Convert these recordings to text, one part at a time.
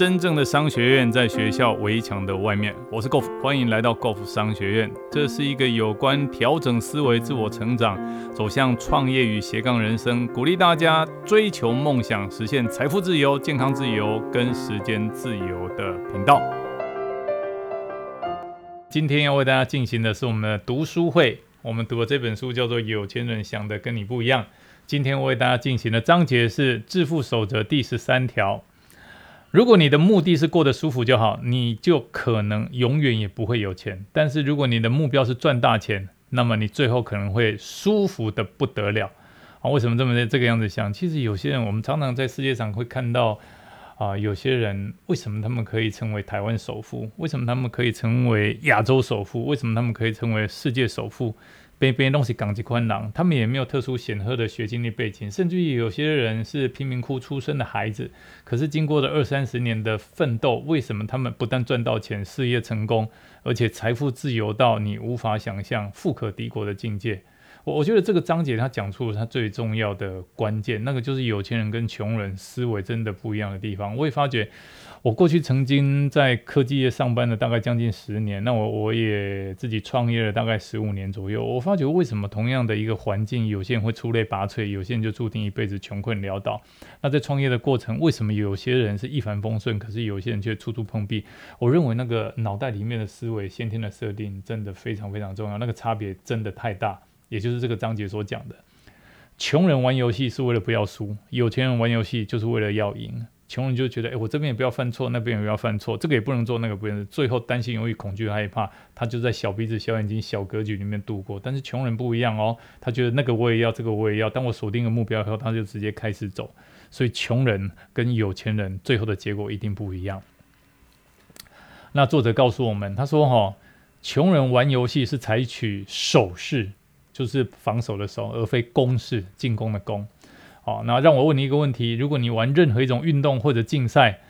真正的商学院在学校围墙的外面。我是 Golf，欢迎来到 Golf 商学院。这是一个有关调整思维、自我成长、走向创业与斜杠人生，鼓励大家追求梦想、实现财富自由、健康自由跟时间自由的频道。今天要为大家进行的是我们的读书会。我们读的这本书叫做《有钱人想的跟你不一样》。今天为大家进行的章节是《致富守则》第十三条。如果你的目的是过得舒服就好，你就可能永远也不会有钱。但是如果你的目标是赚大钱，那么你最后可能会舒服的不得了。啊，为什么这么这个样子想？其实有些人，我们常常在世界上会看到，啊，有些人为什么他们可以成为台湾首富？为什么他们可以成为亚洲首富？为什么他们可以成为世界首富？被别人东西港籍宽囊，他们也没有特殊显赫的学经历背景，甚至于有些人是贫民窟出生的孩子，可是经过了二三十年的奋斗，为什么他们不但赚到钱，事业成功，而且财富自由到你无法想象、富可敌国的境界？我我觉得这个章节他讲出了他最重要的关键，那个就是有钱人跟穷人思维真的不一样的地方。我也发觉，我过去曾经在科技业上班了大概将近十年，那我我也自己创业了大概十五年左右。我发觉为什么同样的一个环境，有些人会出类拔萃，有些人就注定一辈子穷困潦倒。那在创业的过程，为什么有些人是一帆风顺，可是有些人却处处碰壁？我认为那个脑袋里面的思维、先天的设定真的非常非常重要，那个差别真的太大。也就是这个章节所讲的，穷人玩游戏是为了不要输，有钱人玩游戏就是为了要赢。穷人就觉得，哎，我这边也不要犯错，那边也不要犯错，这个也不能做，那个不能，最后担心、犹豫、恐惧、害怕，他就在小鼻子、小眼睛、小格局里面度过。但是穷人不一样哦，他觉得那个我也要，这个我也要。当我锁定了目标以后，他就直接开始走。所以穷人跟有钱人最后的结果一定不一样。那作者告诉我们，他说，哈，穷人玩游戏是采取手势。就是防守的守，而非攻势进攻的攻。好，那让我问你一个问题：如果你玩任何一种运动或者竞赛，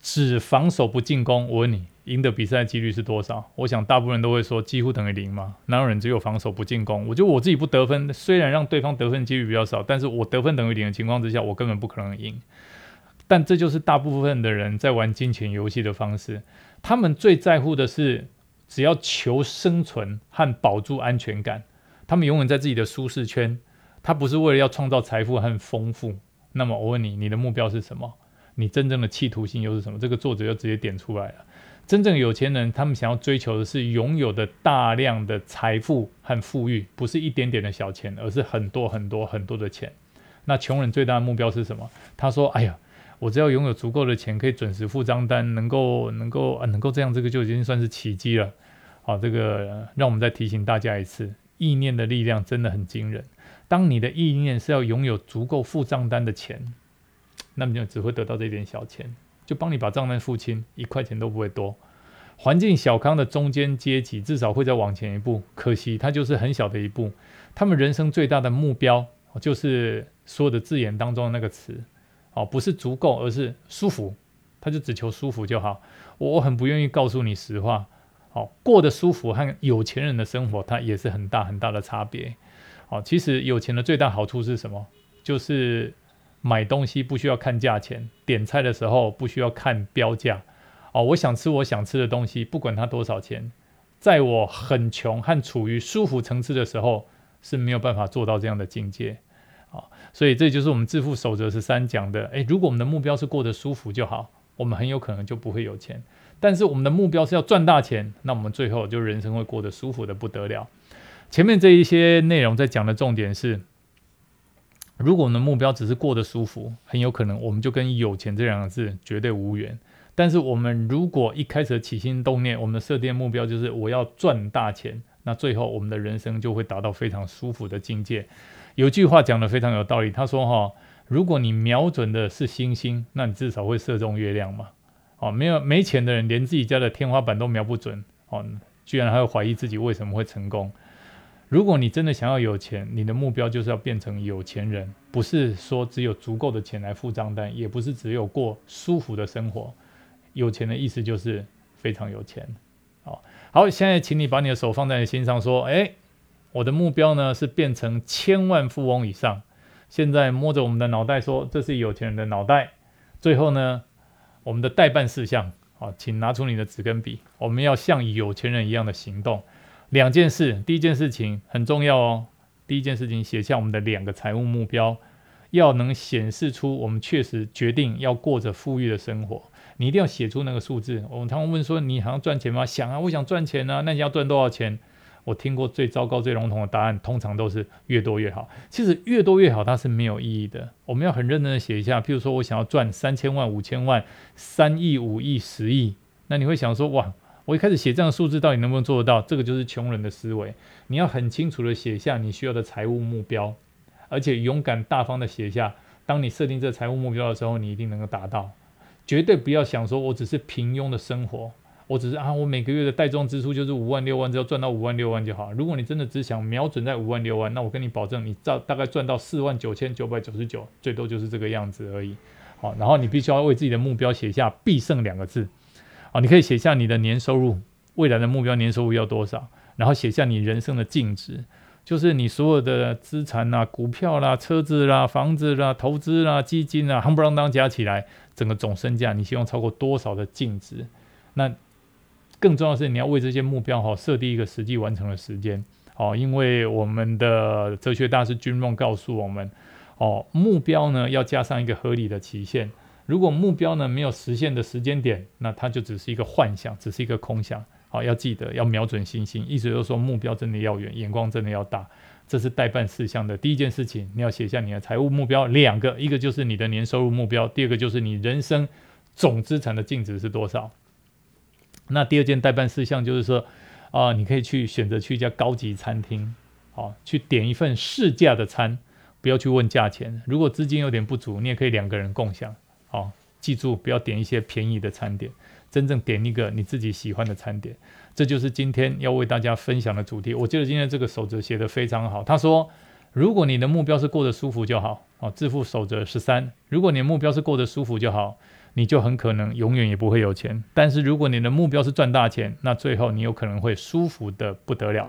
只防守不进攻，我问你，赢得比赛的几率是多少？我想大部分人都会说几乎等于零嘛。哪有人只有防守不进攻？我觉得我自己不得分，虽然让对方得分几率比较少，但是我得分等于零的情况之下，我根本不可能赢。但这就是大部分的人在玩金钱游戏的方式。他们最在乎的是，只要求生存和保住安全感。他们永远在自己的舒适圈，他不是为了要创造财富和丰富。那么我问你，你的目标是什么？你真正的企图心又是什么？这个作者就直接点出来了。真正有钱人，他们想要追求的是拥有的大量的财富和富裕，不是一点点的小钱，而是很多很多很多的钱。那穷人最大的目标是什么？他说：“哎呀，我只要拥有足够的钱，可以准时付账单，能够能够啊，能够这样，这个就已经算是奇迹了。”好，这个让我们再提醒大家一次。意念的力量真的很惊人。当你的意念是要拥有足够付账单的钱，那么就只会得到这点小钱，就帮你把账单付清，一块钱都不会多。环境小康的中间阶级至少会再往前一步，可惜它就是很小的一步。他们人生最大的目标，就是所有的字眼当中的那个词，哦，不是足够，而是舒服。他就只求舒服就好。我很不愿意告诉你实话。哦，过得舒服和有钱人的生活，它也是很大很大的差别。好，其实有钱的最大好处是什么？就是买东西不需要看价钱，点菜的时候不需要看标价。哦，我想吃我想吃的东西，不管它多少钱，在我很穷和处于舒服层次的时候是没有办法做到这样的境界。啊，所以这就是我们致富守则十三讲的。诶，如果我们的目标是过得舒服就好，我们很有可能就不会有钱。但是我们的目标是要赚大钱，那我们最后就人生会过得舒服的不得了。前面这一些内容在讲的重点是，如果我们的目标只是过得舒服，很有可能我们就跟有钱这两个字绝对无缘。但是我们如果一开始起心动念，我们的设定目标就是我要赚大钱，那最后我们的人生就会达到非常舒服的境界。有句话讲的非常有道理，他说：“哈，如果你瞄准的是星星，那你至少会射中月亮嘛。”哦，没有没钱的人，连自己家的天花板都瞄不准，哦，居然还会怀疑自己为什么会成功。如果你真的想要有钱，你的目标就是要变成有钱人，不是说只有足够的钱来付账单，也不是只有过舒服的生活。有钱的意思就是非常有钱。好，好，现在请你把你的手放在你心上，说，哎，我的目标呢是变成千万富翁以上。现在摸着我们的脑袋说，这是有钱人的脑袋。最后呢？我们的代办事项，好，请拿出你的纸跟笔，我们要像有钱人一样的行动。两件事，第一件事情很重要哦。第一件事情，写下我们的两个财务目标，要能显示出我们确实决定要过着富裕的生活。你一定要写出那个数字。我们常常问说，你想要赚钱吗？想啊，我想赚钱啊。那你要赚多少钱？我听过最糟糕、最笼统的答案，通常都是越多越好。其实越多越好，它是没有意义的。我们要很认真的写一下，譬如说我想要赚三千万、五千万、三亿、五亿、十亿，那你会想说，哇，我一开始写这样的数字，到底能不能做得到？这个就是穷人的思维。你要很清楚的写下你需要的财务目标，而且勇敢大方的写下，当你设定这财务目标的时候，你一定能够达到。绝对不要想说，我只是平庸的生活。我只是啊，我每个月的带状支出就是五万六万，只要赚到五万六万就好。如果你真的只想瞄准在五万六万，那我跟你保证，你大大概赚到四万九千九百九十九，最多就是这个样子而已。好，然后你必须要为自己的目标写下必胜两个字。啊，你可以写下你的年收入，未来的目标年收入要多少，然后写下你人生的净值，就是你所有的资产啦、股票啦、车子啦、房子啦、投资啦、基金啦，夯不啷当加起来，整个总身价，你希望超过多少的净值？那更重要的是，你要为这些目标哈设定一个实际完成的时间哦，因为我们的哲学大师君梦告诉我们哦，目标呢要加上一个合理的期限。如果目标呢没有实现的时间点，那它就只是一个幻想，只是一个空想。好，要记得要瞄准星星，意思就是说目标真的要远，眼光真的要大。这是代办事项的第一件事情，你要写下你的财务目标两个，一个就是你的年收入目标，第二个就是你人生总资产的净值是多少。那第二件代办事项就是说，啊，你可以去选择去一家高级餐厅，好，去点一份市价的餐，不要去问价钱。如果资金有点不足，你也可以两个人共享，好，记住不要点一些便宜的餐点，真正点一个你自己喜欢的餐点。这就是今天要为大家分享的主题。我觉得今天这个守则写得非常好。他说，如果你的目标是过得舒服就好，哦，致富守则十三，如果你的目标是过得舒服就好。你就很可能永远也不会有钱。但是如果你的目标是赚大钱，那最后你有可能会舒服的不得了。